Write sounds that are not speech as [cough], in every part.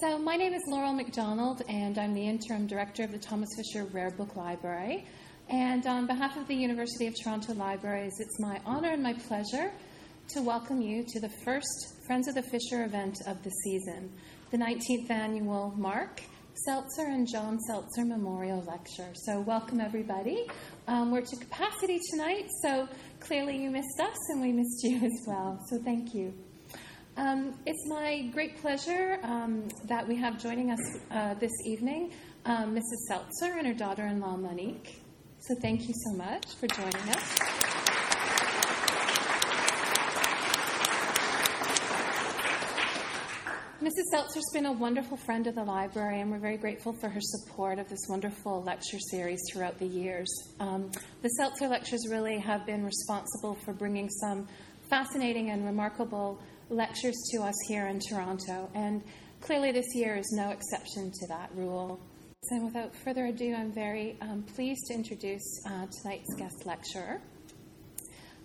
So, my name is Loryl MacDonald, and I'm the interim director of the Thomas Fisher Rare Book Library. And on behalf of the University of Toronto Libraries, it's my honor and my pleasure to welcome you to the first Friends of the Fisher event of the season, the 19th annual Mark Seltzer and John Seltzer Memorial Lecture. So, welcome everybody. Um, we're to capacity tonight, so clearly you missed us and we missed you [laughs] as well. So, thank you. Um, it's my great pleasure um, that we have joining us uh, this evening um, Mrs. Seltzer and her daughter in law, Monique. So, thank you so much for joining us. Mrs. Seltzer's been a wonderful friend of the library, and we're very grateful for her support of this wonderful lecture series throughout the years. Um, the Seltzer lectures really have been responsible for bringing some fascinating and remarkable lectures to us here in Toronto, and clearly this year is no exception to that rule. And without further ado, I'm very um, pleased to introduce uh, tonight's guest lecturer.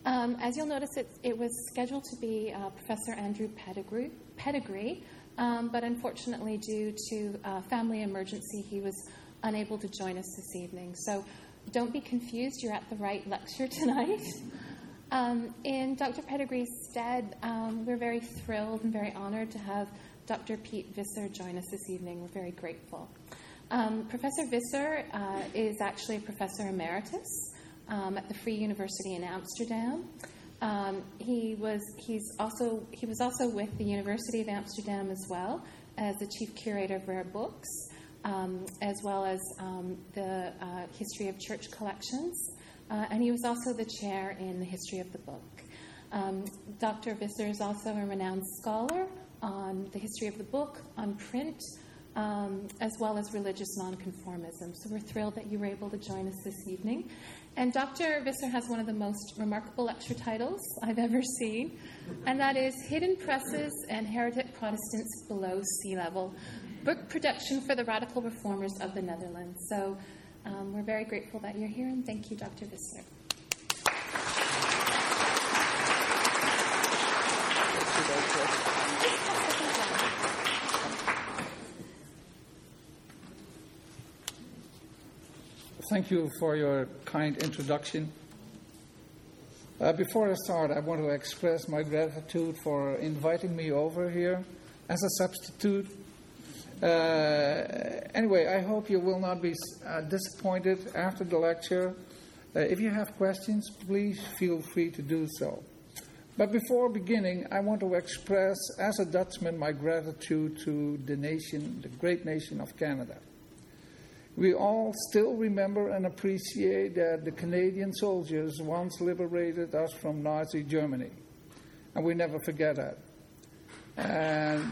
Um, as you'll notice, it, it, was scheduled to be uh, Professor Andrew Pettegree, Pettegree um, but unfortunately, due to a family emergency, he was unable to join us this evening. So don't be confused, you're at the right lecture tonight. [laughs] Um, in Dr. Pettegree's stead, um, we're very thrilled and very honored to have Dr. Piet Visser join us this evening. We're very grateful. Um, professor Visser uh, is actually a professor emeritus um, at the Free University in Amsterdam. Um, he was he's also he was also with the University of Amsterdam as well as the chief curator of rare books, um, as well as the uh, history of church collections, uh, and he was also the chair in the history of the book. Um, Dr. Visser is also a renowned scholar on the history of the book, on print, um, as well as religious nonconformism. So we're thrilled that you were able to join us this evening. And Dr. Visser has one of the most remarkable lecture titles I've ever seen, and that is Hidden Presses and Heretic Protestants Below Sea Level Book Production for the Radical Reformers of the Netherlands. So um, we're very grateful that you're here, and thank you, Dr. Visser. Thank you for your kind introduction. Uh, before I start, I want to express my gratitude for inviting me over here as a substitute. Uh, anyway, I hope you will not be uh, disappointed after the lecture. Uh, if you have questions, please feel free to do so. But before beginning, I want to express, as a Dutchman, my gratitude to the nation, the great nation of Canada. We all still remember and appreciate that the Canadian soldiers once liberated us from Nazi Germany. And we never forget that. And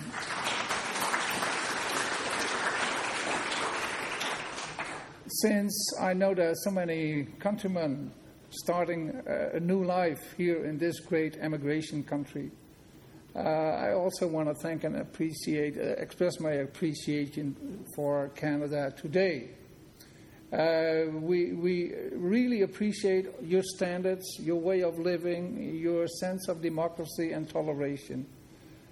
since I know there are so many countrymen starting a new life here in this great emigration country, uh, I also want to thank and appreciate, uh, express my appreciation for Canada today. Uh, we, we really appreciate your standards, your way of living, your sense of democracy and toleration.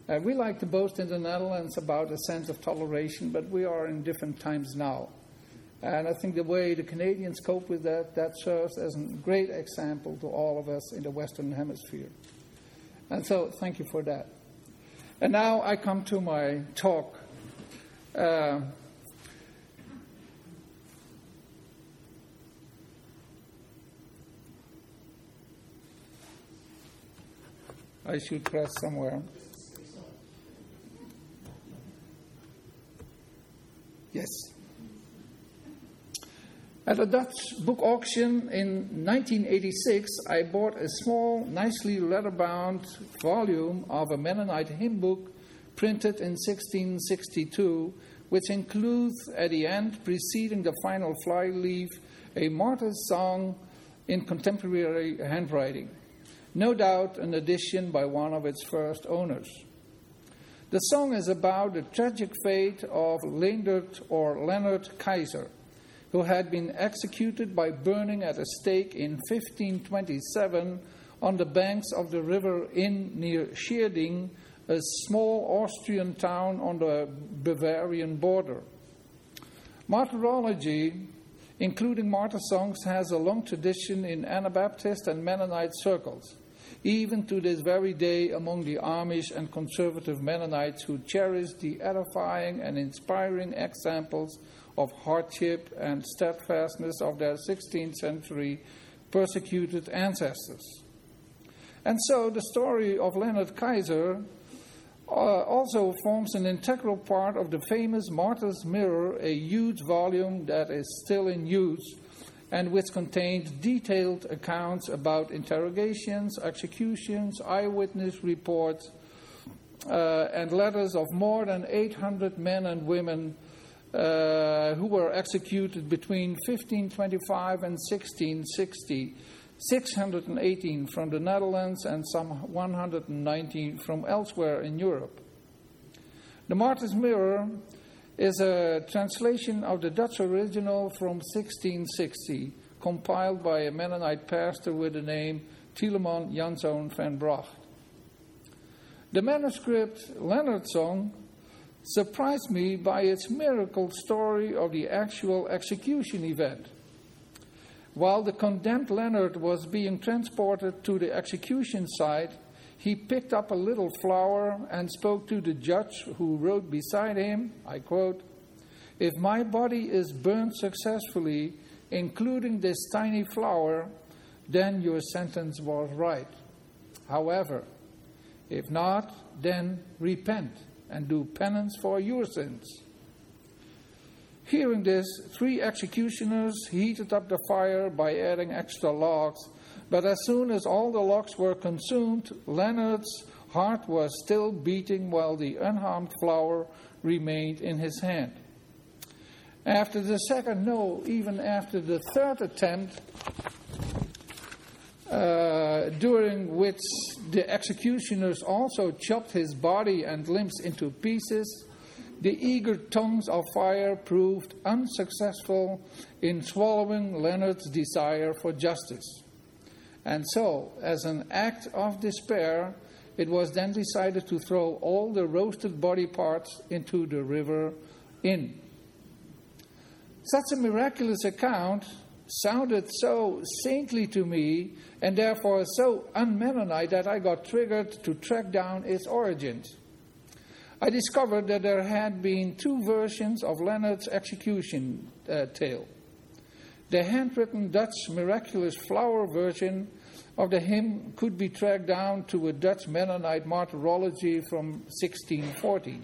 Uh, we like to boast in the Netherlands about a sense of toleration, but we are in different times now. And I think the way the Canadians cope with that, that serves as a great example to all of us in the Western Hemisphere. And so, thank you for that. And now I come to my talk. Uh, I should press somewhere. Yes. At a Dutch book auction in 1986, I bought a small, nicely leather bound volume of a Mennonite hymn book printed in 1662, which includes at the end, preceding the final flyleaf, a martyr's song in contemporary handwriting. No doubt an addition by one of its first owners. The song is about the tragic fate of Leendert or Leonard Kaiser who had been executed by burning at a stake in 1527 on the banks of the river Inn near Schärding, a small Austrian town on the Bavarian border. Martyrology, including martyr songs, has a long tradition in Anabaptist and Mennonite circles, even to this very day among the Amish and conservative Mennonites who cherish the edifying and inspiring examples of hardship and steadfastness of their 16th century persecuted ancestors. And so the story of Leonard Kaiser uh, also forms an integral part of the famous Martyr's Mirror, a huge volume that is still in use and which contains detailed accounts about interrogations, executions, eyewitness reports, uh, and letters of more than 800 men and women uh, who were executed between 1525 and 1660, 618 from the Netherlands and some 119 from elsewhere in Europe. The Martyr's Mirror is a translation of the Dutch original from 1660, compiled by a Mennonite pastor with the name Tieleman Janszoon van Braght. The manuscript Leonard song surprised me by its miracle story of the actual execution event. While the condemned Leonard was being transported to the execution site, he picked up a little flower and spoke to the judge who rode beside him. I quote, If my body is burned successfully, including this tiny flower, then your sentence was right. However, if not, then repent and do penance for your sins. Hearing this, three executioners heated up the fire by adding extra logs, but as soon as all the logs were consumed, Leonard's heart was still beating while the unharmed flower remained in his hand. After the second, no, even after the third attempt, uh, during which the executioners also chopped his body and limbs into pieces, the eager tongues of fire proved unsuccessful in swallowing Leonard's desire for justice. And so, as an act of despair, it was then decided to throw all the roasted body parts into the river Inn. Such a miraculous account sounded so saintly to me and therefore so un-Mennonite that I got triggered to track down its origins. I discovered that there had been two versions of Leonard's execution uh, tale. The handwritten Dutch miraculous flower version of the hymn could be tracked down to a Dutch Mennonite martyrology from 1614.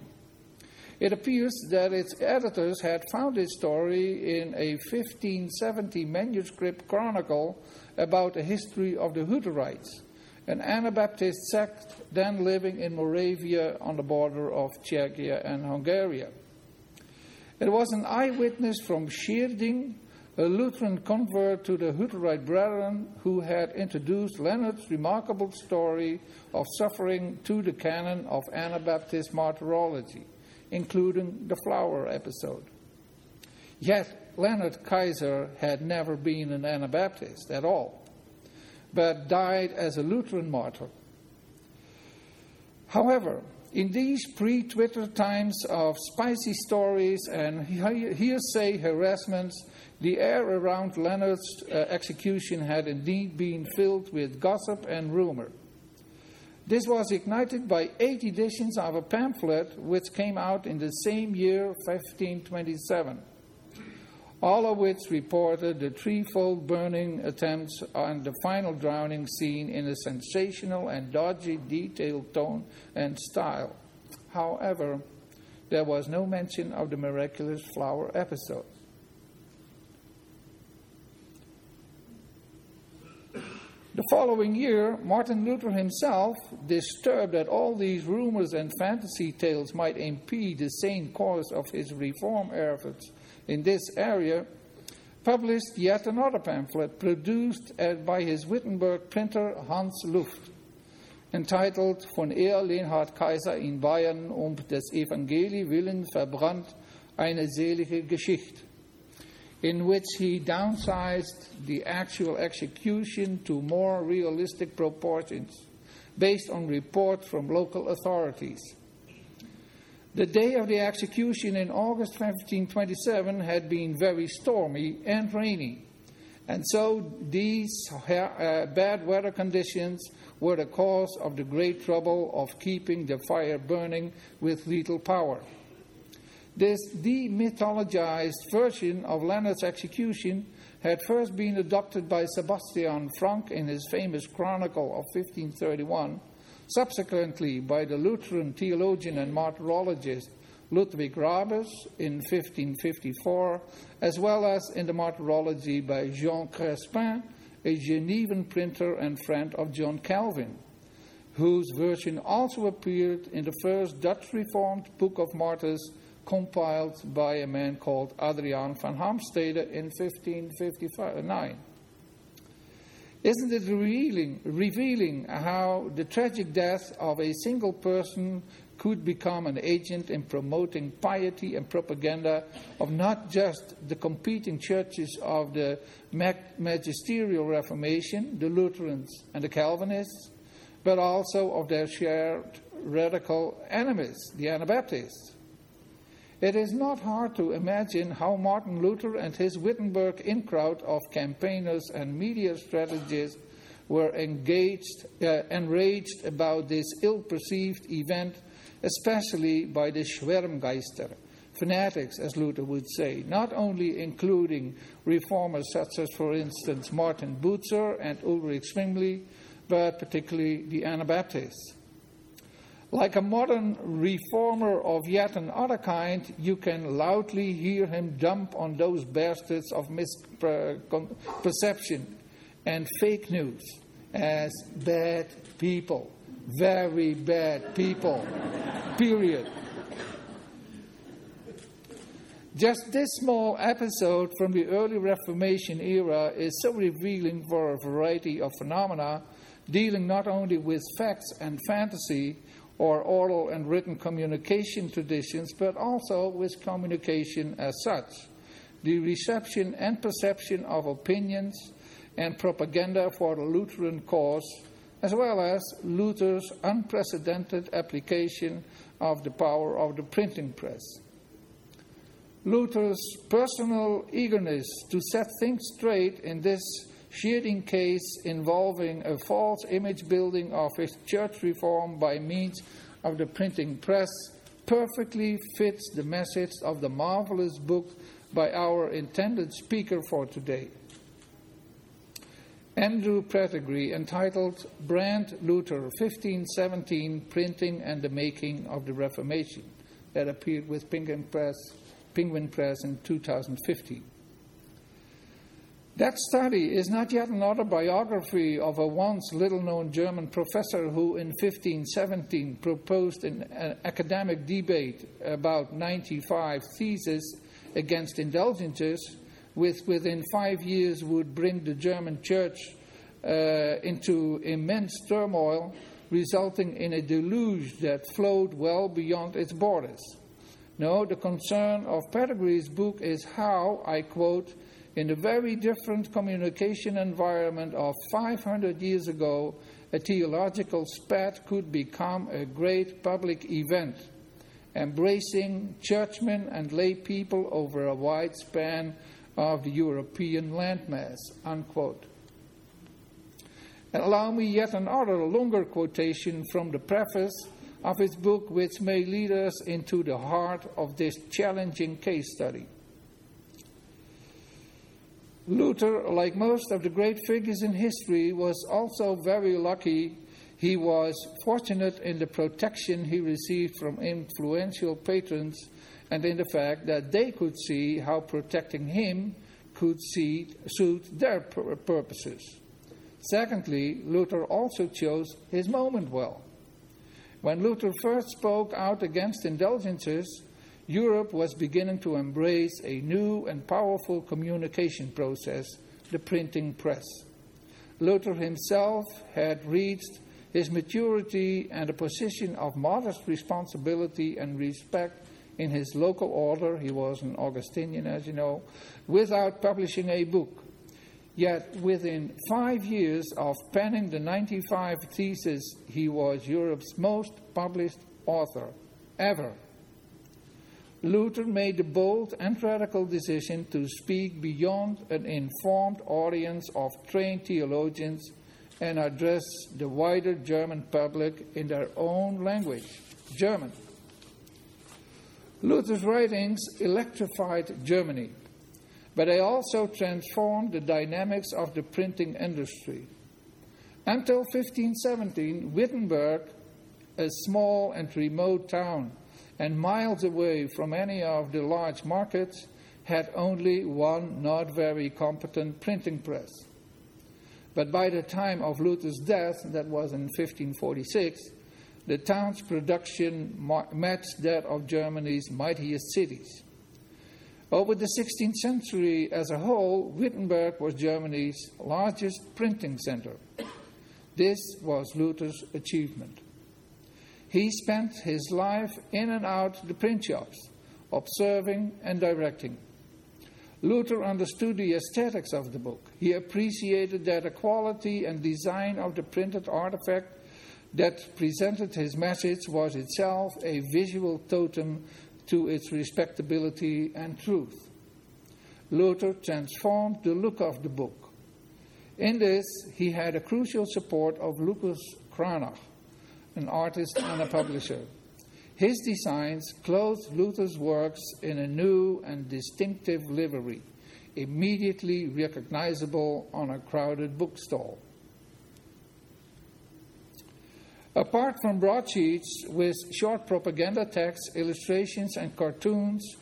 It appears that its editors had found its story in a 1570 manuscript chronicle about the history of the Hutterites, an Anabaptist sect then living in Moravia on the border of Czechia and Hungary. It was an eyewitness from Schärding, a Lutheran convert to the Hutterite Brethren, who had introduced Leonard's remarkable story of suffering to the canon of Anabaptist martyrology including the flower episode. Yet, Leonard Kaiser had never been an Anabaptist at all, but died as a Lutheran martyr. However, in these pre Twitter times of spicy stories and hearsay harassments, the air around Leonard's uh, execution had indeed been filled with gossip and rumor. This was ignited by eight editions of a pamphlet which came out in the same year, 1527, all of which reported the threefold burning attempts and the final drowning scene in a sensational and dodgy detailed tone and style. However, there was no mention of the miraculous flower episode. The following year, Martin Luther himself, disturbed that all these rumors and fantasy tales might impede the sane course of his reform efforts in this area, published yet another pamphlet produced by his Wittenberg printer Hans Luft, entitled Von Er Leonhard Kaiser in Bayern um des Evangelii willen verbrannt eine selige Geschichte in which he downsized the actual execution to more realistic proportions, based on reports from local authorities. The day of the execution in August 1527 had been very stormy and rainy, and so these uh, bad weather conditions were the cause of the great trouble of keeping the fire burning with little power. This demythologized version of Leonard's execution had first been adopted by Sebastian Franck in his famous Chronicle of 1531, subsequently by the Lutheran theologian and martyrologist Ludwig Rabus in 1554, as well as in the martyrology by Jean Crespin, a Genevan printer and friend of John Calvin, whose version also appeared in the first Dutch Reformed Book of Martyrs compiled by a man called Adriaan van Hamstede in 1559. Isn't it revealing, revealing how the tragic death of a single person could become an agent in promoting piety and propaganda of not just the competing churches of the magisterial Reformation, the Lutherans and the Calvinists, but also of their shared radical enemies, the Anabaptists. It is not hard to imagine how Martin Luther and his Wittenberg in crowd of campaigners and media strategists were engaged, uh, enraged about this ill perceived event, especially by the Schwärmgeister, fanatics, as Luther would say, not only including reformers such as, for instance, Martin Bucer and Ulrich Zwingli, but particularly the Anabaptists. Like a modern reformer of yet another kind, you can loudly hear him dump on those bastards of misperception and fake news as bad people. Very bad people. Period. Just this small episode from the early Reformation era is so revealing for a variety of phenomena, dealing not only with facts and fantasy, or oral and written communication traditions, but also with communication as such. The reception and perception of opinions and propaganda for the Lutheran cause, as well as Luther's unprecedented application of the power of the printing press. Luther's personal eagerness to set things straight in this shielding case involving a false image building of his church reform by means of the printing press perfectly fits the message of the marvelous book by our intended speaker for today. Andrew Pettegree, entitled Brand Luther 1517 Printing and the Making of the Reformation, that appeared with Penguin Press, Penguin Press in 2015. That study is not yet an autobiography of a once little known German professor who in 1517 proposed an, an academic debate about 95 theses against indulgences, which within five years would bring the German church uh, into immense turmoil, resulting in a deluge that flowed well beyond its borders. No, the concern of Pettegree's book is how, I quote, in the very different communication environment of 500 years ago, a theological spat could become a great public event, embracing churchmen and lay people over a wide span of the European landmass. Unquote. And allow me yet another longer quotation from the preface of his book, which may lead us into the heart of this challenging case study. Luther, like most of the great figures in history, was also very lucky. He was fortunate in the protection he received from influential patrons and in the fact that they could see how protecting him could see, suit their purposes. Secondly, Luther also chose his moment well. When Luther first spoke out against indulgences, Europe was beginning to embrace a new and powerful communication process, the printing press. Luther himself had reached his maturity and a position of modest responsibility and respect in his local order. He was an Augustinian, as you know, without publishing a book. Yet within five years of penning the 95 Theses, he was Europe's most published author ever. Luther made the bold and radical decision to speak beyond an informed audience of trained theologians and address the wider German public in their own language, German. Luther's writings electrified Germany, but they also transformed the dynamics of the printing industry. Until 1517, Wittenberg, a small and remote town and miles away from any of the large markets, had only one not very competent printing press. But by the time of Luther's death, that was in 1546, the town's production matched that of Germany's mightiest cities. Over the 16th century as a whole, Wittenberg was Germany's largest printing center. This was Luther's achievement. He spent his life in and out the print shops, observing and directing. Luther understood the aesthetics of the book. He appreciated that the quality and design of the printed artifact that presented his message was itself a visual totem to its respectability and truth. Luther transformed the look of the book. In this, he had a crucial support of Lucas Cranach, an artist and a publisher. His designs clothed Luther's works in a new and distinctive livery, immediately recognizable on a crowded bookstall. Apart from broadsheets with short propaganda texts, illustrations, and cartoons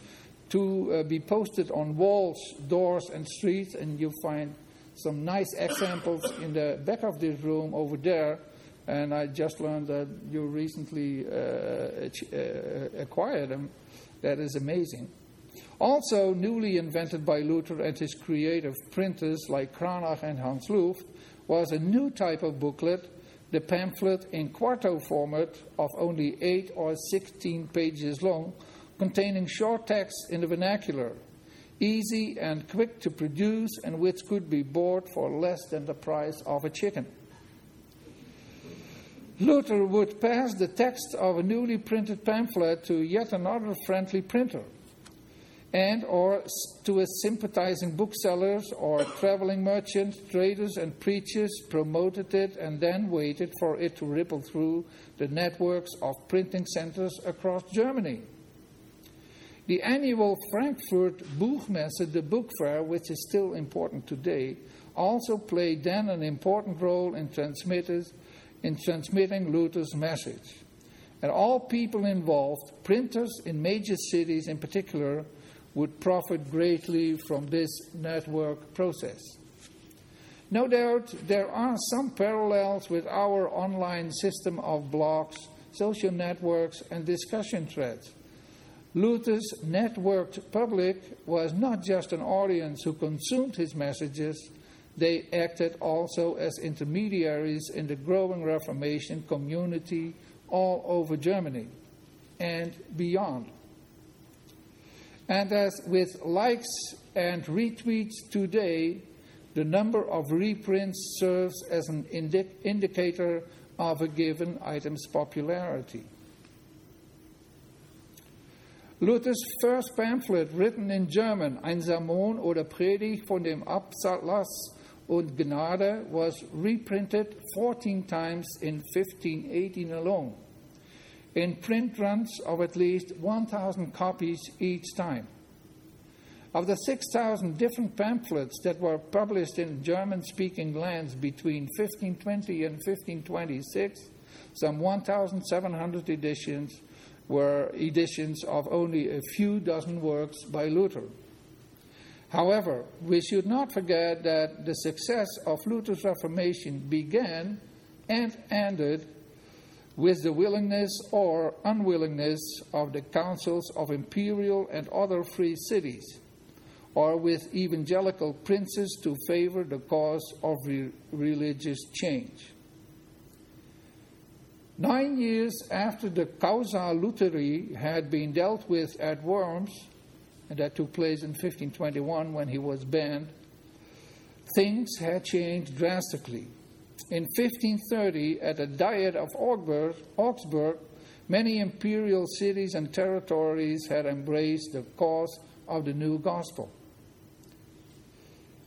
to uh, be posted on walls, doors, and streets, and you find some nice examples in the back of this room over there. And I just learned that you recently uh, uh, acquired them. That is amazing. Also, newly invented by Luther and his creative printers like Cranach and Hans Luft, was a new type of booklet the pamphlet in quarto format of only 8 or 16 pages long, containing short text in the vernacular, easy and quick to produce, and which could be bought for less than the price of a chicken. Luther would pass the text of a newly printed pamphlet to yet another friendly printer and or to a sympathizing booksellers or traveling merchants, traders and preachers promoted it and then waited for it to ripple through the networks of printing centers across Germany. The annual Frankfurt Buchmesse, the book fair, which is still important today, also played then an important role in, in transmitting Luther's message. And all people involved, printers in major cities in particular, would profit greatly from this network process. No doubt there are some parallels with our online system of blogs, social networks, and discussion threads. Luther's networked public was not just an audience who consumed his messages, they acted also as intermediaries in the growing Reformation community all over Germany and beyond. And as with likes and retweets today, the number of reprints serves as an indi- indicator of a given item's popularity. Luther's first pamphlet, written in German, Ein Sermon oder Predigt von dem Ablass und Gnade, was reprinted 14 times in 1518 alone in print runs of at least 1,000 copies each time. Of the 6,000 different pamphlets that were published in German speaking lands between 1520 and 1526, some 1,700 editions were editions of only a few dozen works by Luther. However, we should not forget that the success of Luther's Reformation began and ended with the willingness or unwillingness of the councils of imperial and other free cities, or with evangelical princes to favor the cause of re- religious change. Nine years after the Causa Lutheri had been dealt with at Worms, and that took place in 1521 when he was banned, things had changed drastically. In 1530, at the Diet of Augsburg, Augsburg, many imperial cities and territories had embraced the cause of the new gospel.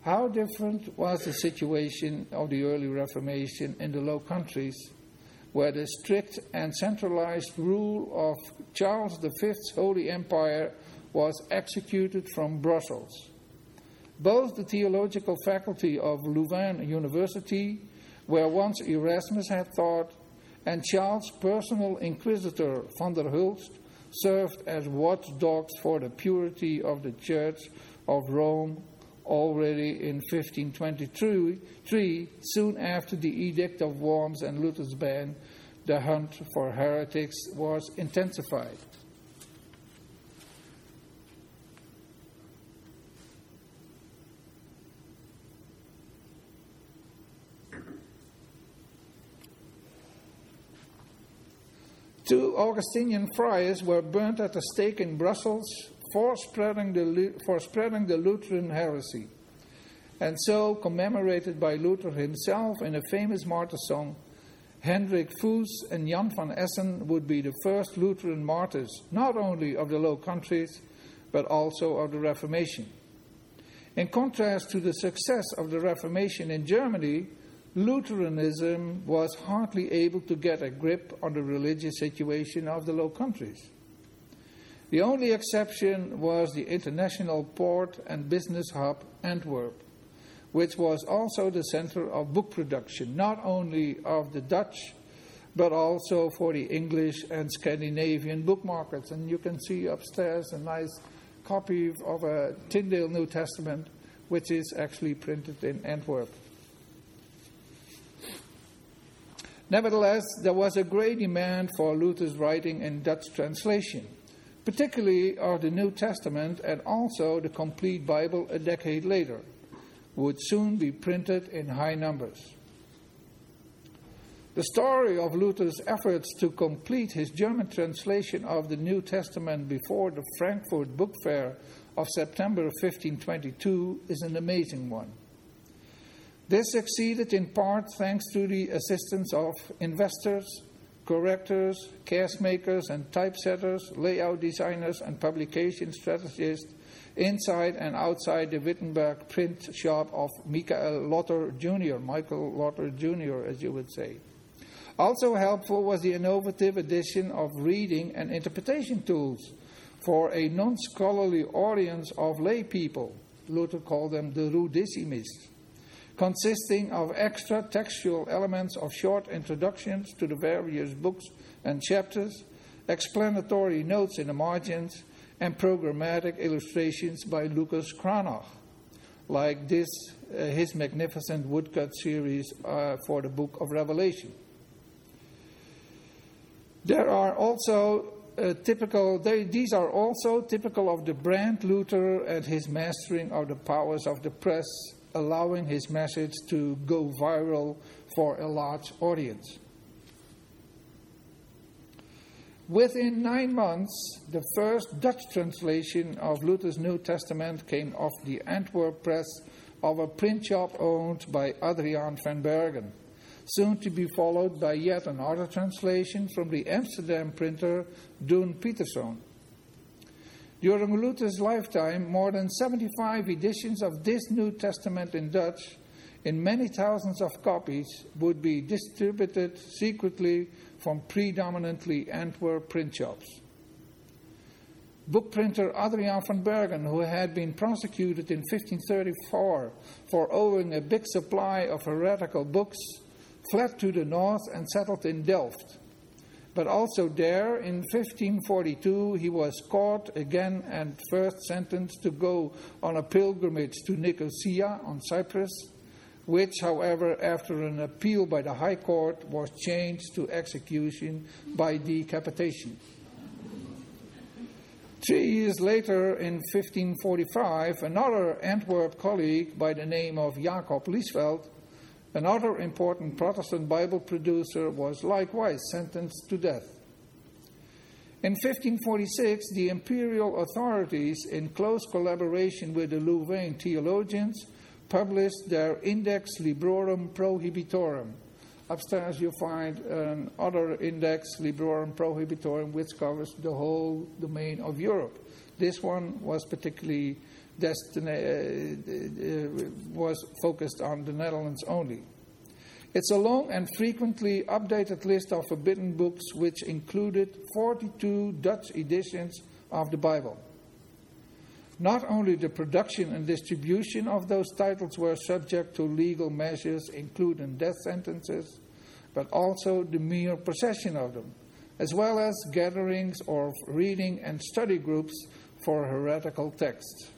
How different was the situation of the early Reformation in the Low Countries, where the strict and centralized rule of Charles V's Holy Empire was executed from Brussels. Both the theological faculty of Louvain University, where once Erasmus had taught, and Charles' personal inquisitor van der Hulst served as watchdogs for the purity of the Church of Rome already in 1523, soon after the Edict of Worms and Luther's ban, the hunt for heretics was intensified. Two Augustinian friars were burnt at the stake in Brussels for spreading the, for spreading the Lutheran heresy, and so commemorated by Luther himself in a famous martyr song. Hendrik Voes and Jan van Essen would be the first Lutheran martyrs, not only of the Low Countries, but also of the Reformation. In contrast to the success of the Reformation in Germany, Lutheranism was hardly able to get a grip on the religious situation of the Low Countries. The only exception was the international port and business hub Antwerp, which was also the center of book production, not only of the Dutch, but also for the English and Scandinavian book markets. And you can see upstairs a nice copy of a Tyndale New Testament, which is actually printed in Antwerp. Nevertheless, there was a great demand for Luther's writing in Dutch translation, particularly of the New Testament and also the complete Bible a decade later, would soon be printed in high numbers. The story of Luther's efforts to complete his German translation of the New Testament before the Frankfurt Book Fair of September 1522 is an amazing one. This succeeded in part thanks to the assistance of investors, correctors, case makers, and typesetters, layout designers, and publication strategists inside and outside the Wittenberg print shop of Michael Lotter Jr., Michael Lotter Jr., as you would say. Also helpful was the innovative addition of reading and interpretation tools for a non scholarly audience of lay people. Luther called them the rudissimists consisting of extra textual elements of short introductions to the various books and chapters, explanatory notes in the margins, and programmatic illustrations by Lucas Cranach, like this, uh, his magnificent woodcut series uh, for the book of Revelation. There are also uh, typical, they, these are also typical of the brand Luther and his mastering of the powers of the press allowing his message to go viral for a large audience. Within nine months, the first Dutch translation of Luther's New Testament came off the Antwerp press of a print shop owned by Adriaan van Bergen, soon to be followed by yet another translation from the Amsterdam printer Doen Pieterszoon. During Luther's lifetime, more than 75 editions of this New Testament in Dutch, in many thousands of copies, would be distributed secretly from predominantly Antwerp print shops. Book printer Adriaan van Bergen, who had been prosecuted in 1534 for owing a big supply of heretical books, fled to the north and settled in Delft but also there in 1542 he was caught again and first sentenced to go on a pilgrimage to Nicosia on Cyprus, which, however, after an appeal by the High Court, was changed to execution by decapitation. Three years later, in 1545, another Antwerp colleague by the name of Jacob Liesveld Another important Protestant Bible producer was likewise sentenced to death. In 1546, the imperial authorities, in close collaboration with the Louvain theologians, published their Index Librorum Prohibitorum. Upstairs you find another Index Librorum Prohibitorum which covers the whole domain of Europe. This one was particularly destined, uh, uh, was focused on the Netherlands only. It's a long and frequently updated list of forbidden books, which included 42 Dutch editions of the Bible. Not only the production and distribution of those titles were subject to legal measures, including death sentences, but also the mere possession of them, as well as gatherings of reading and study groups for heretical texts.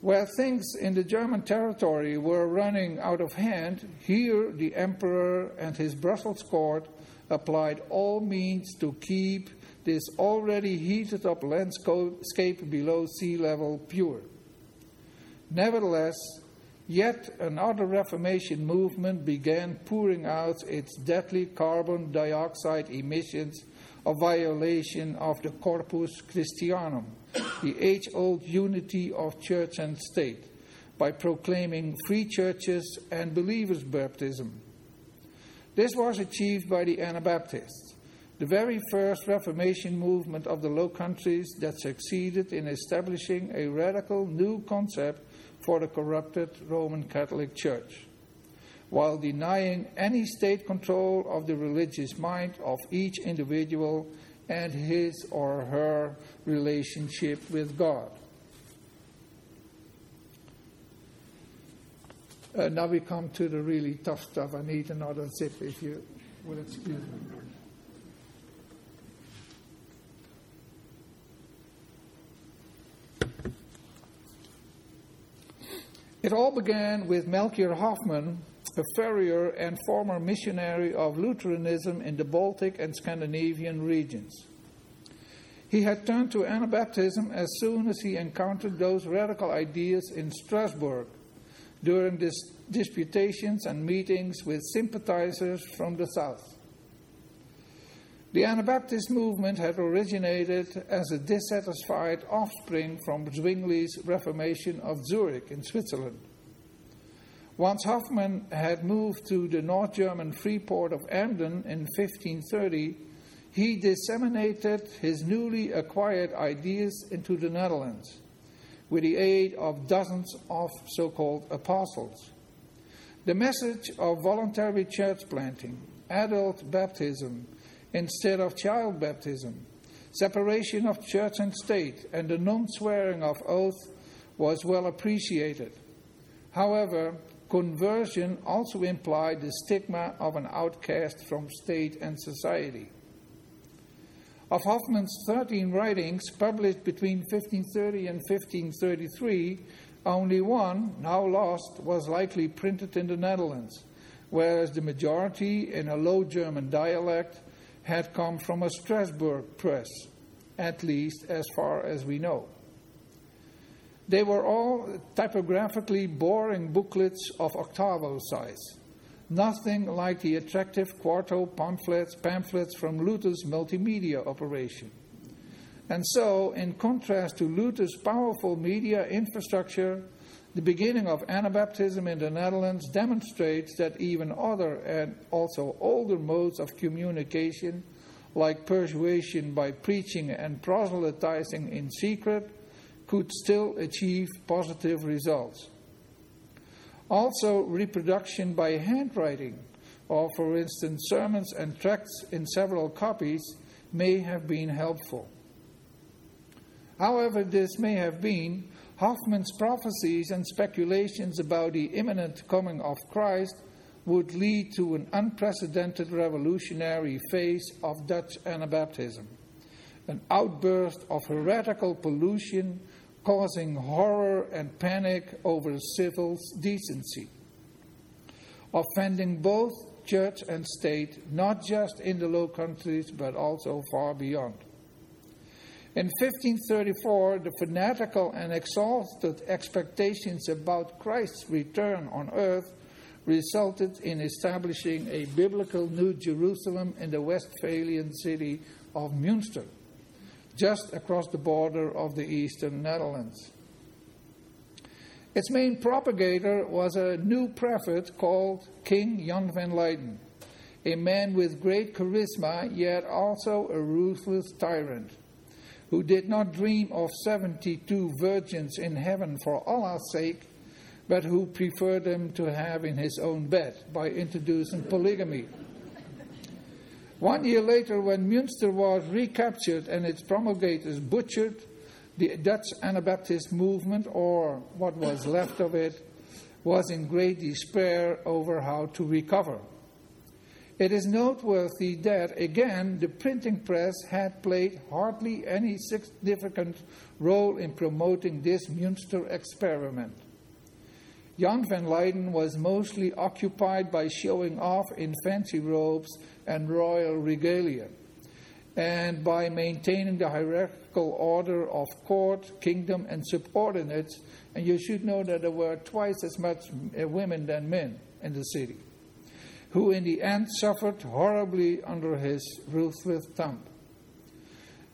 Where things in the German territory were running out of hand, here the emperor and his Brussels court applied all means to keep this already heated up landscape below sea level pure. Nevertheless, yet another Reformation movement began pouring out its deadly carbon dioxide emissions a violation of the Corpus Christianum, the age old unity of church and state, by proclaiming free churches and believers' baptism. This was achieved by the Anabaptists, the very first Reformation movement of the Low Countries that succeeded in establishing a radical new concept for the corrupted Roman Catholic Church while denying any state control of the religious mind of each individual and his or her relationship with God. Uh, now we come to the really tough stuff. I need another zip if you will excuse me. It all began with Melchior Hoffman, a furrier and former missionary of Lutheranism in the Baltic and Scandinavian regions. He had turned to Anabaptism as soon as he encountered those radical ideas in Strasbourg during dis- disputations and meetings with sympathizers from the South. The Anabaptist movement had originated as a dissatisfied offspring from Zwingli's Reformation of Zurich in Switzerland. Once Hoffman had moved to the North German free port of Emden in 1530, he disseminated his newly acquired ideas into the Netherlands with the aid of dozens of so called apostles. The message of voluntary church planting, adult baptism instead of child baptism, separation of church and state, and the non swearing of oath was well appreciated. However, Conversion also implied the stigma of an outcast from state and society. Of Hoffman's 13 writings published between 1530 and 1533, only one, now lost, was likely printed in the Netherlands, whereas the majority, in a Low German dialect, had come from a Strasbourg press, at least as far as we know. They were all typographically boring booklets of octavo size. Nothing like the attractive quarto pamphlets, pamphlets from Luther's multimedia operation. And so, in contrast to Luther's powerful media infrastructure, the beginning of Anabaptism in the Netherlands demonstrates that even other and also older modes of communication, like persuasion by preaching and proselytizing in secret, could still achieve positive results. Also, reproduction by handwriting, or for instance, sermons and tracts in several copies, may have been helpful. However, this may have been, Hoffman's prophecies and speculations about the imminent coming of Christ would lead to an unprecedented revolutionary phase of Dutch Anabaptism, an outburst of heretical pollution causing horror and panic over civil decency, offending both church and state, not just in the Low Countries, but also far beyond. In 1534, the fanatical and exalted expectations about Christ's return on earth resulted in establishing a biblical New Jerusalem in the Westphalian city of Münster just across the border of the eastern Netherlands. Its main propagator was a new prophet called King Jan van Leyden, a man with great charisma, yet also a ruthless tyrant, who did not dream of 72 virgins in heaven for Allah's sake, but who preferred them to have in his own bed by introducing polygamy. One year later, when Münster was recaptured and its promulgators butchered, the Dutch Anabaptist movement, or what was [coughs] left of it, was in great despair over how to recover. It is noteworthy that, again, the printing press had played hardly any significant role in promoting this Münster experiment. Jan van Leiden was mostly occupied by showing off in fancy robes and royal regalia, and by maintaining the hierarchical order of court, kingdom, and subordinates. And you should know that there were twice as much uh, women than men in the city who in the end suffered horribly under his ruthless thumb.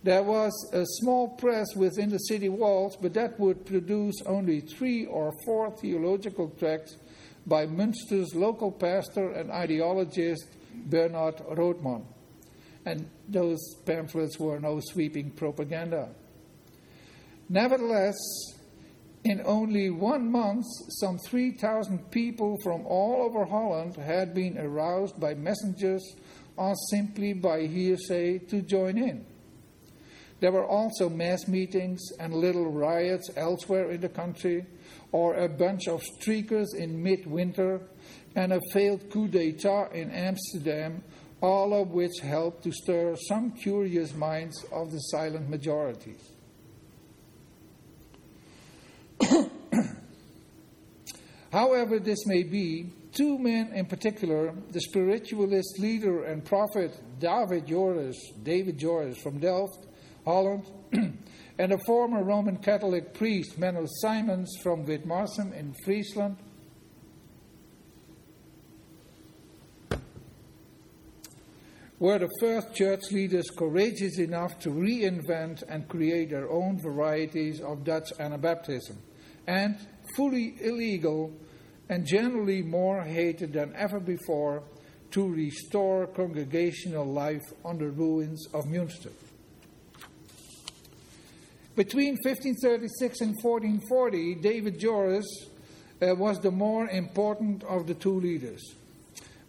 There was a small press within the city walls, but that would produce only three or four theological tracts by Münster's local pastor and ideologist Bernard Rothmann. And those pamphlets were no sweeping propaganda. Nevertheless, in only one month, some 3,000 people from all over Holland had been aroused by messengers or simply by hearsay to join in. There were also mass meetings and little riots elsewhere in the country, or a bunch of streakers in midwinter, and a failed coup d'etat in Amsterdam, all of which helped to stir some curious minds of the silent majority. [coughs] However, this may be, two men in particular, the spiritualist leader and prophet David Joris, David Joris from Delft, Holland, [clears throat] and a former Roman Catholic priest, Menno Simons from Witmarsum in Friesland, were the first church leaders courageous enough to reinvent and create their own varieties of Dutch Anabaptism, and fully illegal and generally more hated than ever before, to restore congregational life on the ruins of Münster. Between 1536 and 1440, David Joris uh, was the more important of the two leaders.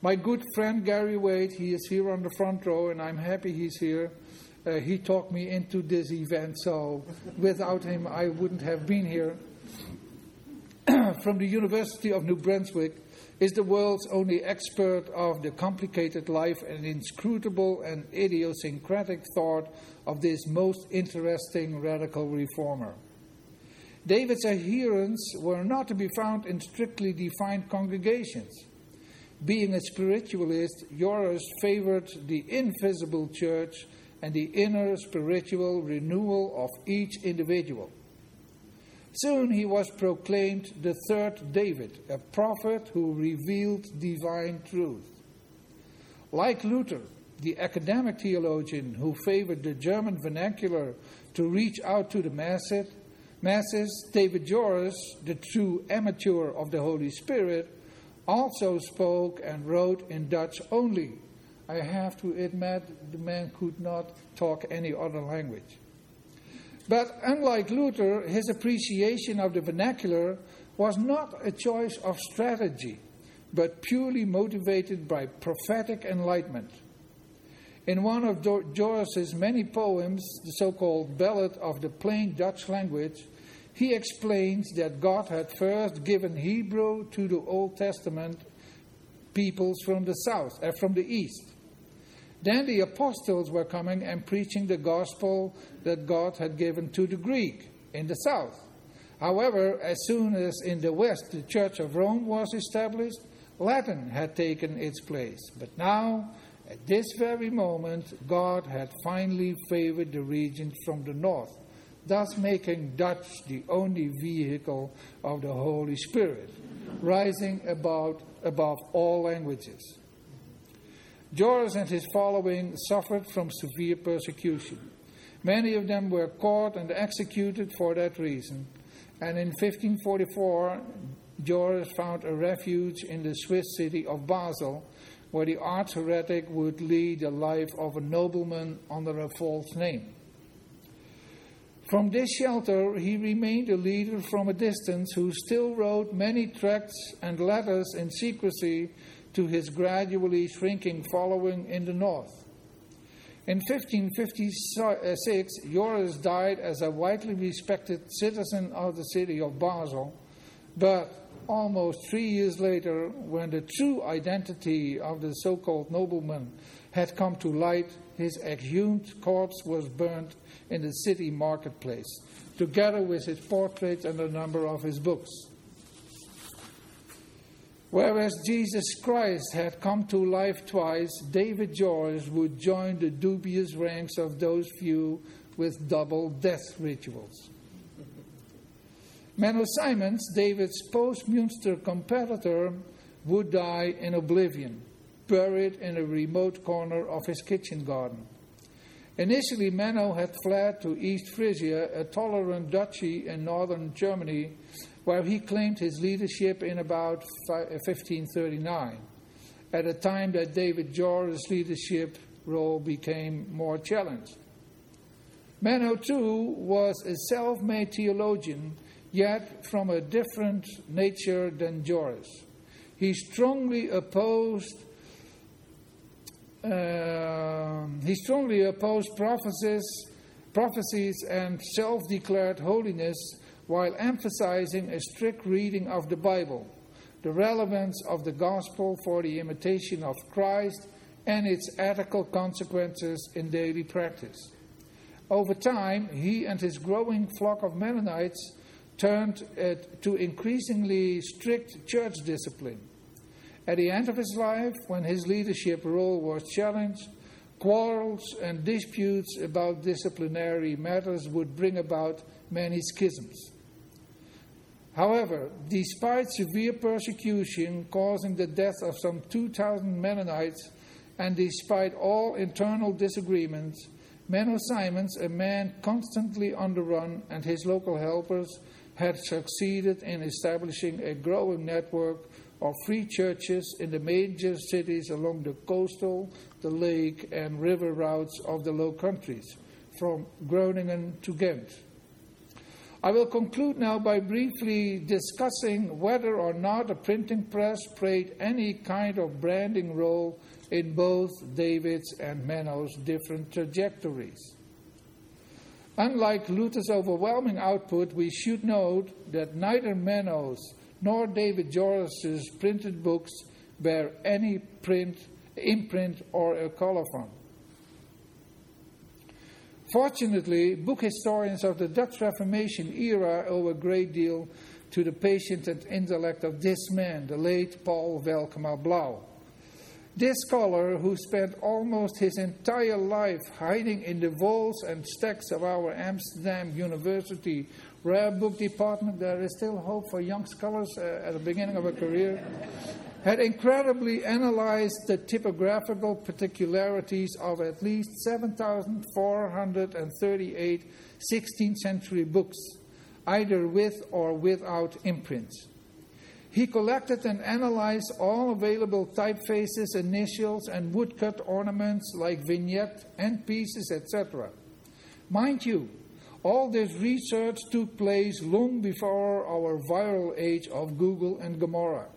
My good friend Gary Waite, he is here on the front row, and I'm happy he's here. Uh, he talked me into this event, so without him, I wouldn't have been here. [clears throat] from the University of New Brunswick is the world's only expert of the complicated life and inscrutable and idiosyncratic thought of this most interesting radical reformer. David's adherents were not to be found in strictly defined congregations. Being a spiritualist, Joris favored the invisible church and the inner spiritual renewal of each individual. Soon he was proclaimed the third David, a prophet who revealed divine truth. Like Luther, the academic theologian who favored the German vernacular to reach out to the masses, masses David Joris, the true amateur of the Holy Spirit, also spoke and wrote in Dutch only. I have to admit, the man could not talk any other language. But unlike Luther, his appreciation of the vernacular was not a choice of strategy, but purely motivated by prophetic enlightenment. In one of Joris's many poems, the so called Ballad of the Plain Dutch Language, he explains that God had first given Hebrew to the Old Testament peoples from the south, uh, from the east. Then the apostles were coming and preaching the gospel that God had given to the Greek in the south. However, as soon as in the west the Church of Rome was established, Latin had taken its place. But now, at this very moment, God had finally favored the region from the north, thus making Dutch the only vehicle of the Holy Spirit, rising about, above all languages. Joris and his following suffered from severe persecution. Many of them were caught and executed for that reason, and in 1544, Joris found a refuge in the Swiss city of Basel, where the arch heretic would lead the life of a nobleman under a false name. From this shelter, he remained a leader from a distance who still wrote many tracts and letters in secrecy to his gradually shrinking following in the north. In 1556, Joris died as a widely respected citizen of the city of Basel, but almost three years later, when the true identity of the so called nobleman had come to light, his exhumed corpse was burned in the city marketplace, together with his portrait and a number of his books. Whereas Jesus Christ had come to life twice, David Joris would join the dubious ranks of those few with double death rituals. Menno Simons, David's post Munster competitor, would die in oblivion, buried in a remote corner of his kitchen garden. Initially, Menno had fled to East Frisia, a tolerant duchy in northern Germany, where he claimed his leadership in about 1539, at a time that David Joris' leadership role became more challenged. Menno, too, was a self made theologian, yet from a different nature than Joris. He strongly opposed uh, he strongly opposed prophecies, prophecies and self-declared holiness while emphasizing a strict reading of the Bible, the relevance of the gospel for the imitation of Christ, and its ethical consequences in daily practice. Over time, he and his growing flock of Mennonites turned to increasingly strict church discipline. At the end of his life, when his leadership role was challenged, quarrels and disputes about disciplinary matters would bring about many schisms. However, despite severe persecution causing the death of some 2,000 Mennonites, and despite all internal disagreements, Menno Simons, a man constantly on the run, and his local helpers had succeeded in establishing a growing network of free churches in the major cities along the coastal, the lake, and river routes of the Low Countries, from Groningen to Ghent. I will conclude now by briefly discussing whether or not a printing press played any kind of branding role in both David's and Menno's different trajectories. Unlike Luther's overwhelming output, we should note that neither Menno's nor David Joris's printed books bear any print, imprint or a colophon. Fortunately, book historians of the Dutch Reformation era owe a great deal to the patience and intellect of this man, the late Paul Valkema Blouw. This scholar, who spent almost his entire life hiding in the walls and stacks of our Amsterdam University rare book department, there is still hope for young scholars uh, at the beginning of a career, had incredibly analyzed the typographical particularities of at least 7,438 16th century books, either with or without imprints. He collected and analyzed all available typefaces, initials, and woodcut ornaments like vignette, end pieces, etc. Mind you, all this research took place long before our viral age of Google and Gomorrah.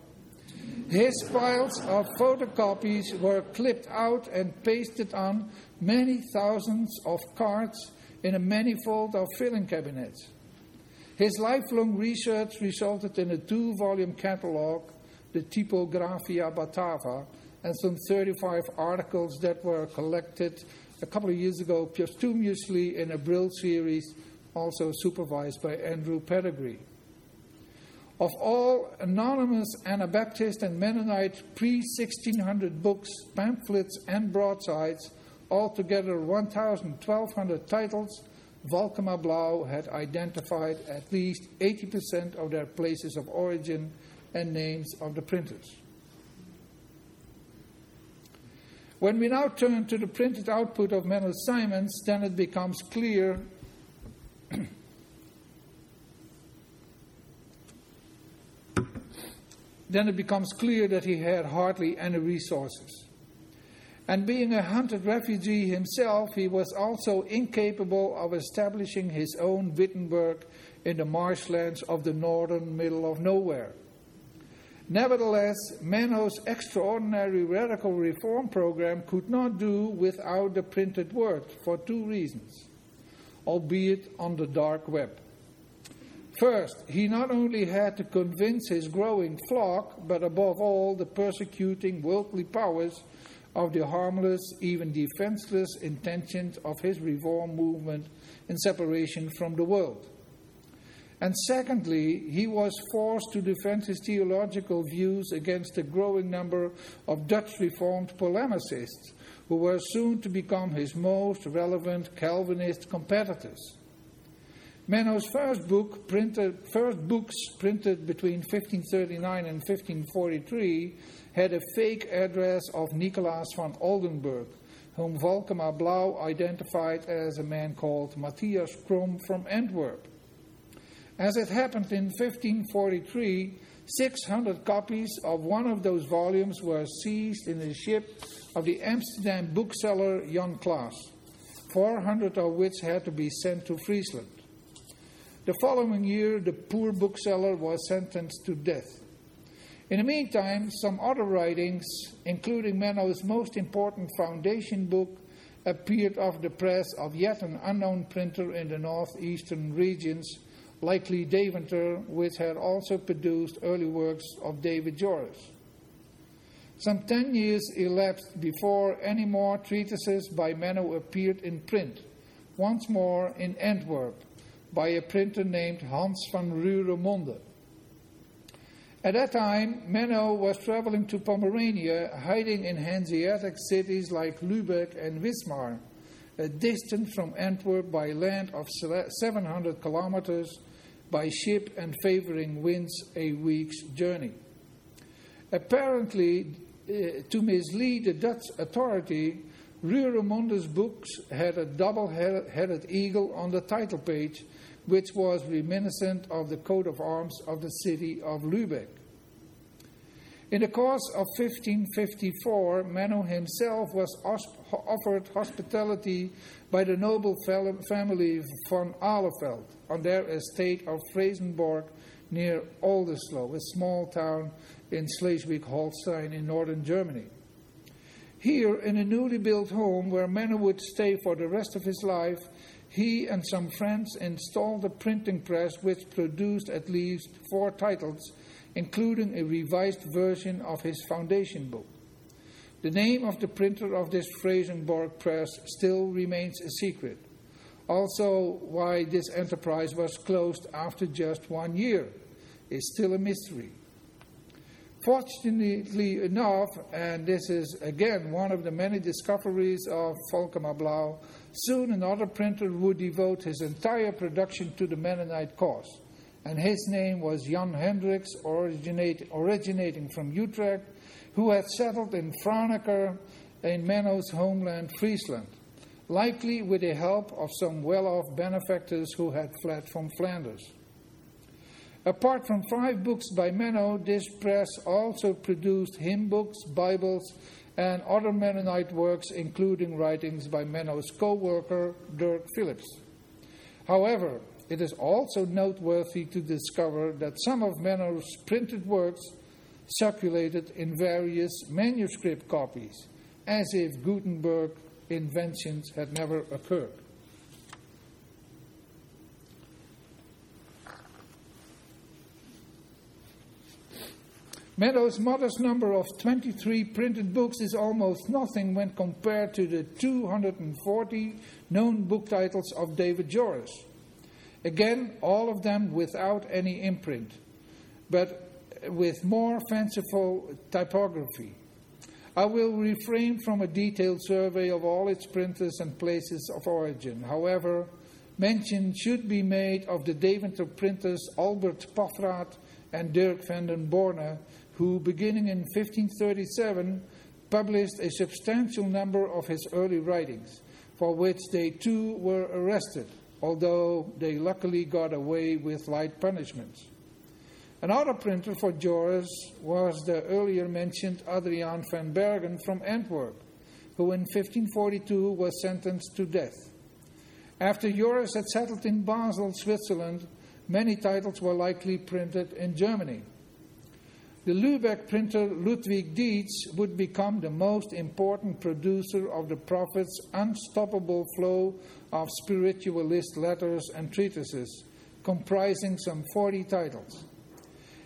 His files of photocopies were clipped out and pasted on many thousands of cards in a manifold of filing cabinets. His lifelong research resulted in a two volume catalogue, the Typographia Batava, and some 35 articles that were collected a couple of years ago posthumously in a Brill series, also supervised by Andrew Pettegree. Of all anonymous Anabaptist and Mennonite pre 1600 books, pamphlets, and broadsides, altogether 1,1200 titles, Valkema Blouw had identified at least 80% of their places of origin and names of the printers. When we now turn to the printed output of Menno Simons, then it becomes clear then it becomes clear that he had hardly any resources. And being a hunted refugee himself, he was also incapable of establishing his own Wittenberg in the marshlands of the northern middle of nowhere. Nevertheless, Menno's extraordinary radical reform program could not do without the printed word for two reasons, albeit on the dark web. First, he not only had to convince his growing flock, but above all the persecuting worldly powers of the harmless, even defenseless intentions of his reform movement in separation from the world. And secondly, he was forced to defend his theological views against a growing number of Dutch Reformed polemicists, who were soon to become his most relevant Calvinist competitors. Menno's first, book printed, first books printed between 1539 and 1543 had a fake address of Nicolaas van Oldenburg, whom Valkema Blouw identified as a man called Matthias Crom from Antwerp. As it happened in 1543, 600 copies of one of those volumes were seized in the ship of the Amsterdam bookseller Jan Klaas, 400 of which had to be sent to Friesland. The following year, the poor bookseller was sentenced to death. In the meantime, some other writings, including Menno's most important foundation book, appeared off the press of yet an unknown printer in the northeastern regions likely Deventer, which had also produced early works of David Joris. Some ten years elapsed before any more treatises by Menno appeared in print, once more in Antwerp, by a printer named Hans van Ruremonde. At that time, Menno was traveling to Pomerania, hiding in Hanseatic cities like Lübeck and Wismar, a distance from Antwerp by land of 700 kilometers by ship and favoring winds a week's journey. Apparently, uh, to mislead the Dutch authority, Ruremonde's books had a double headed eagle on the title page, which was reminiscent of the coat of arms of the city of Lübeck. In the course of 1554, Menno himself was offered hospitality by the noble family von Ahlefeldt on their estate of Fresenborg near Oldesloe, a small town in Schleswig Holstein in northern Germany. Here, in a newly built home where Menno would stay for the rest of his life, he and some friends installed a printing press which produced at least four titles, including a revised version of his foundation book. The name of the printer of this Fresenborg press still remains a secret. Also, why this enterprise was closed after just one year is still a mystery. Fortunately enough, and this is again one of the many discoveries of Valkema Blouw, soon another printer would devote his entire production to the Mennonite cause. And his name was Jan Hendricks, originating from Utrecht, who had settled in Franeker in Menno's homeland, Friesland likely with the help of some well off benefactors who had fled from Flanders. Apart from five books by Menno, this press also produced hymn books, Bibles, and other Mennonite works, including writings by Menno's co worker, Dirk Phillips. However, it is also noteworthy to discover that some of Menno's printed works circulated in various manuscript copies, as if Gutenberg inventions had never occurred. Menno's modest number of 23 printed books is almost nothing when compared to the 240 known book titles of David Joris. Again, all of them without any imprint, but with more fanciful typography. I will refrain from a detailed survey of all its printers and places of origin. However, mention should be made of the Deventer printers Albert Paffrath and Dirk van den Borne, who, beginning in 1537, published a substantial number of his early writings, for which they too were arrested, although they luckily got away with light punishments. Another printer for Joris was the earlier mentioned Adriaan van Bergen from Antwerp, who in 1542 was sentenced to death. After Joris had settled in Basel, Switzerland, many titles were likely printed in Germany. The Lübeck printer Ludwig Dietz would become the most important producer of the Prophet's unstoppable flow of spiritualist letters and treatises, comprising some 40 titles.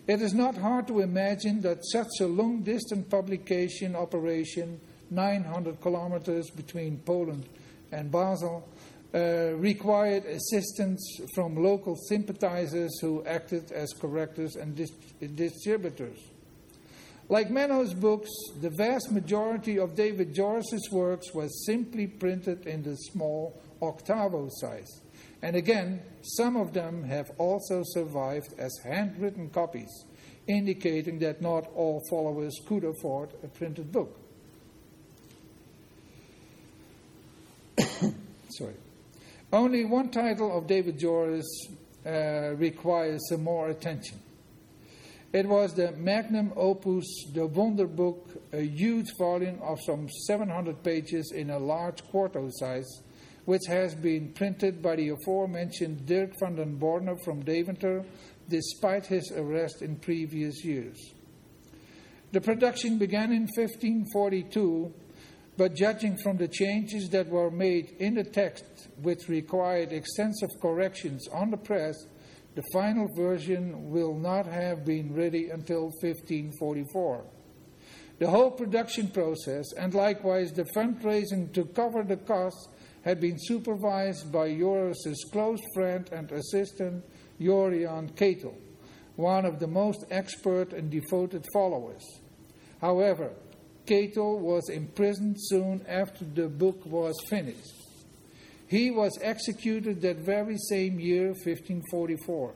It is not hard to imagine that such a long distance publication operation, 900 kilometers between Poland and Basel, uh, required assistance from local sympathizers who acted as correctors and dis- distributors. Like Menno's books, the vast majority of David Joris's works was simply printed in the small octavo size. And again, some of them have also survived as handwritten copies, indicating that not all followers could afford a printed book. [coughs] Sorry. Only one title of David Joris uh, requires some more attention. It was the magnum opus, the Wonder Book, a huge volume of some 700 pages in a large quarto size which has been printed by the aforementioned Dirk van den Borne from Deventer, despite his arrest in previous years. The production began in 1542, but judging from the changes that were made in the text, which required extensive corrections on the press, the final version will not have been ready until 1544. The whole production process, and likewise the fundraising to cover the costs, had been supervised by Joris's close friend and assistant, Jorian Ketel, one of the most expert and devoted followers. However, Ketel was imprisoned soon after the book was finished. He was executed that very same year, 1544.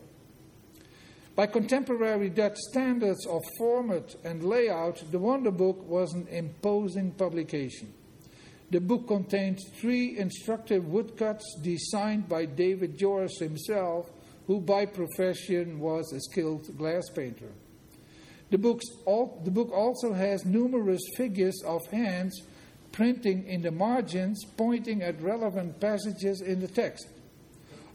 By contemporary Dutch standards of format and layout, the Wonder Book was an imposing publication. The book contains three instructive woodcuts designed by David Joris himself, who by profession was a skilled glass painter. The, the book also has numerous figures of hands printing in the margins pointing at relevant passages in the text.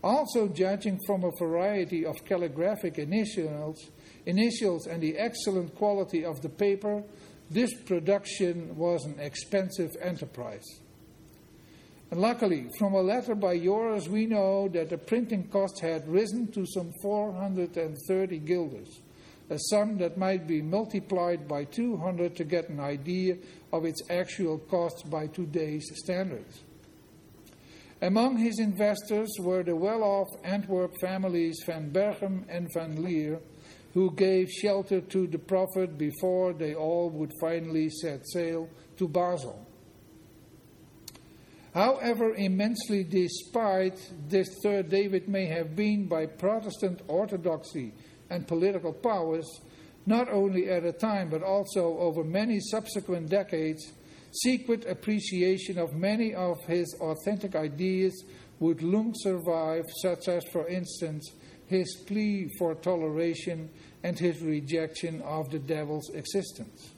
Also, judging from a variety of calligraphic initials, initials and the excellent quality of the paper, this production was an expensive enterprise. And luckily, from a letter by Joris, we know that the printing cost had risen to some 430 guilders, a sum that might be multiplied by 200 to get an idea of its actual cost by today's standards. Among his investors were the well off Antwerp families Van Berchem and Van Leer, who gave shelter to the prophet before they all would finally set sail to Basel. However immensely despised this third David may have been by Protestant orthodoxy and political powers, not only at a time but also over many subsequent decades, secret appreciation of many of his authentic ideas would long survive, such as, for instance, his plea for toleration and his rejection of the devil's existence.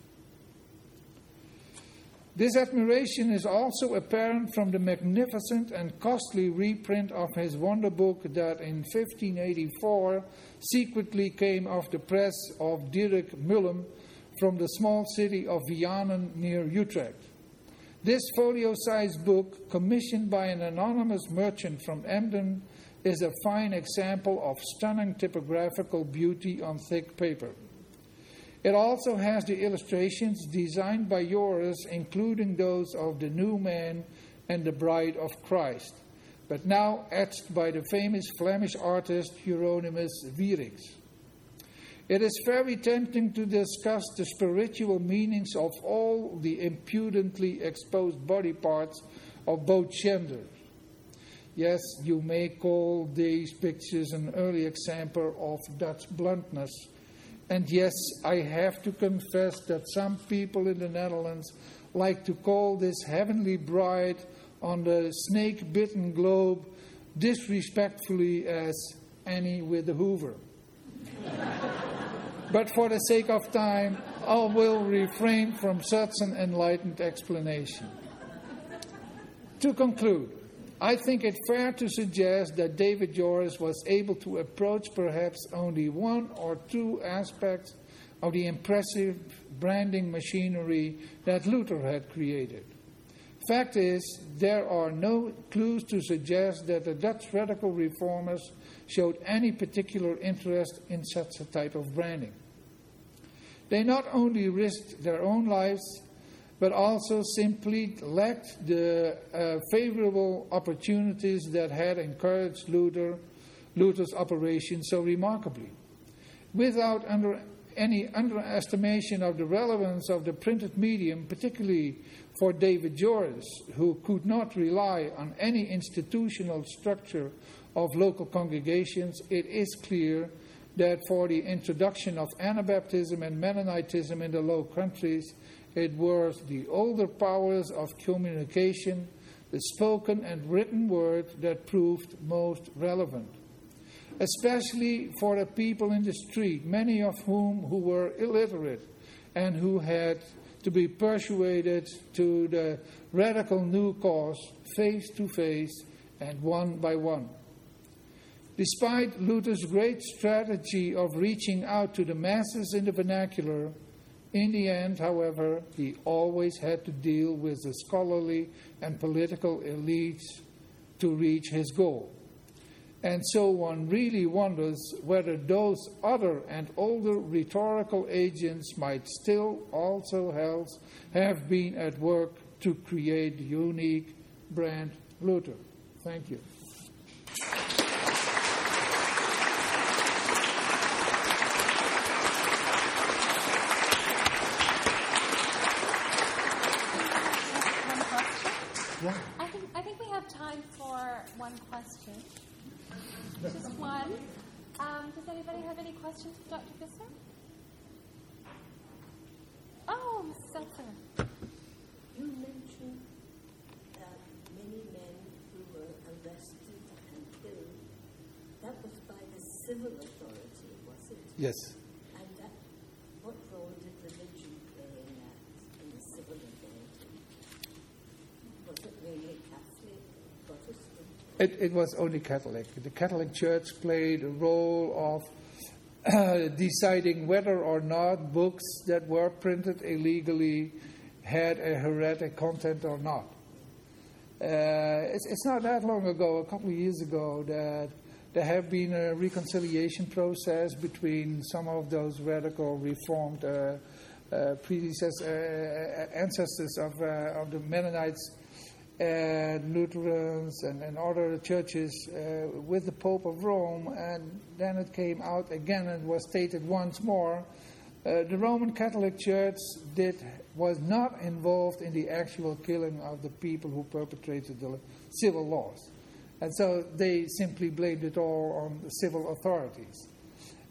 This admiration is also apparent from the magnificent and costly reprint of his wonder book that in 1584 secretly came off the press of Dirk Mullem from the small city of Vianen near Utrecht. This folio sized book, commissioned by an anonymous merchant from Emden, is a fine example of stunning typographical beauty on thick paper. It also has the illustrations designed by Joris, including those of the new man and the bride of Christ, but now etched by the famous Flemish artist Hieronymus Wierix. It is very tempting to discuss the spiritual meanings of all the impudently exposed body parts of both genders. Yes, you may call these pictures an early example of Dutch bluntness and yes, I have to confess that some people in the Netherlands like to call this heavenly bride on the snake bitten globe disrespectfully as Annie with the Hoover. [laughs] but for the sake of time, I will refrain from such an enlightened explanation. To conclude, I think it fair to suggest that David Joris was able to approach perhaps only one or two aspects of the impressive branding machinery that Luther had created. Fact is, there are no clues to suggest that the Dutch radical reformers showed any particular interest in such a type of branding. They not only risked their own lives, but also simply lacked the uh, favorable opportunities that had encouraged Luther, Luther's operation so remarkably. Without under any underestimation of the relevance of the printed medium, particularly for David Joris, who could not rely on any institutional structure of local congregations, it is clear that for the introduction of Anabaptism and Mennonitism in the Low Countries, it was the older powers of communication, the spoken and written word, that proved most relevant. Especially for the people in the street, many of whom who were illiterate and who had to be persuaded to the radical new cause face to face and one by one. Despite Luther's great strategy of reaching out to the masses in the vernacular, in the end, however, he always had to deal with the scholarly and political elites to reach his goal. And so one really wonders whether those other and older rhetorical agents might still also have been at work to create unique brand Luther. Thank you. I think, I think we have time for one question. Just one. Um, does anybody have any questions for Dr. Visser? Oh, Mrs. Seltzer. You mentioned that many men who were arrested and killed. That was by the civil authority, was it? Yes. And that, what role did religion play in that, in the civil authority? Was it really Catholic, Protestant? It, it was only Catholic. The Catholic Church played a role of uh, [clears throat] deciding whether or not books that were printed illegally had a heretic content or not. Uh, it's, it's not that long ago, a couple of years ago, that there have been a reconciliation process between some of those radical reformed uh, uh, predecessors, uh, ancestors of, uh, of the Mennonites and Lutherans and, and other churches uh, with the Pope of Rome, and then it came out again and was stated once more. Uh, the Roman Catholic Church did was not involved in the actual killing of the people who perpetrated the civil laws, and so they simply blamed it all on the civil authorities.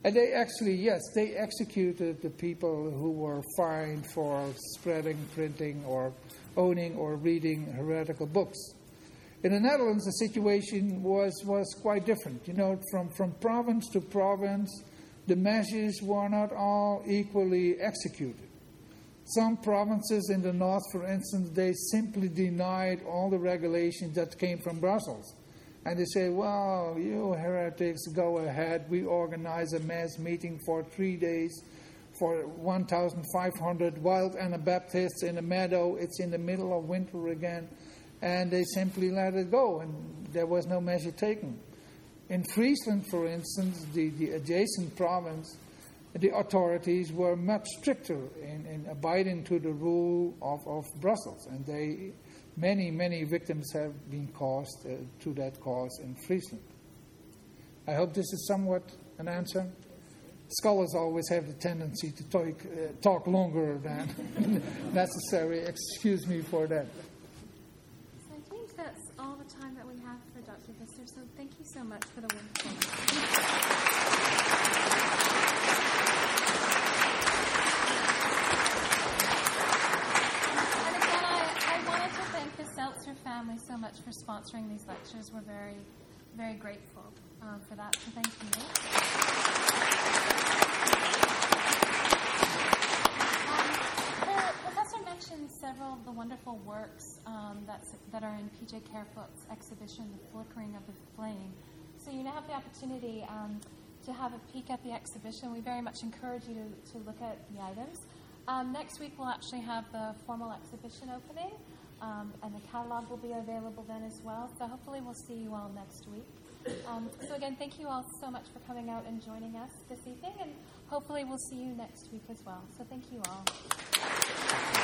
And they actually, yes, they executed the people who were fined for spreading, printing, or owning or reading heretical books. In the Netherlands, the situation was, was quite different. You know, from, from province to province, the measures were not all equally executed. Some provinces in the north, for instance, they simply denied all the regulations that came from Brussels. And they say, well, you heretics, go ahead. We organize a mass meeting for three days for 1,500 wild Anabaptists in a meadow. It's in the middle of winter again. And they simply let it go, and there was no measure taken. In Friesland, for instance, the, the adjacent province, the authorities were much stricter in, in abiding to the rule of, of Brussels, and they, many, many victims have been caused uh, to that cause in Friesland. I hope this is somewhat an answer scholars always have the tendency to talk, uh, talk longer than [laughs] necessary. Excuse me for that. So I think that's all the time that we have for Dr. Visser. So thank you so much for the wonderful. Seltzer family so much for sponsoring these lectures. We're very, very grateful um, for that. So thank you. Wonderful works um, that are in PJ Carefoote's exhibition, The Flickering of the Flame. So you now have the opportunity um, to have a peek at the exhibition. We very much encourage you to, to look at the items. Um, next week, we'll actually have the formal exhibition opening, um, and the catalog will be available then as well. So hopefully, we'll see you all next week. Um, so, again, thank you all so much for coming out and joining us this evening, and hopefully, we'll see you next week as well. So, thank you all.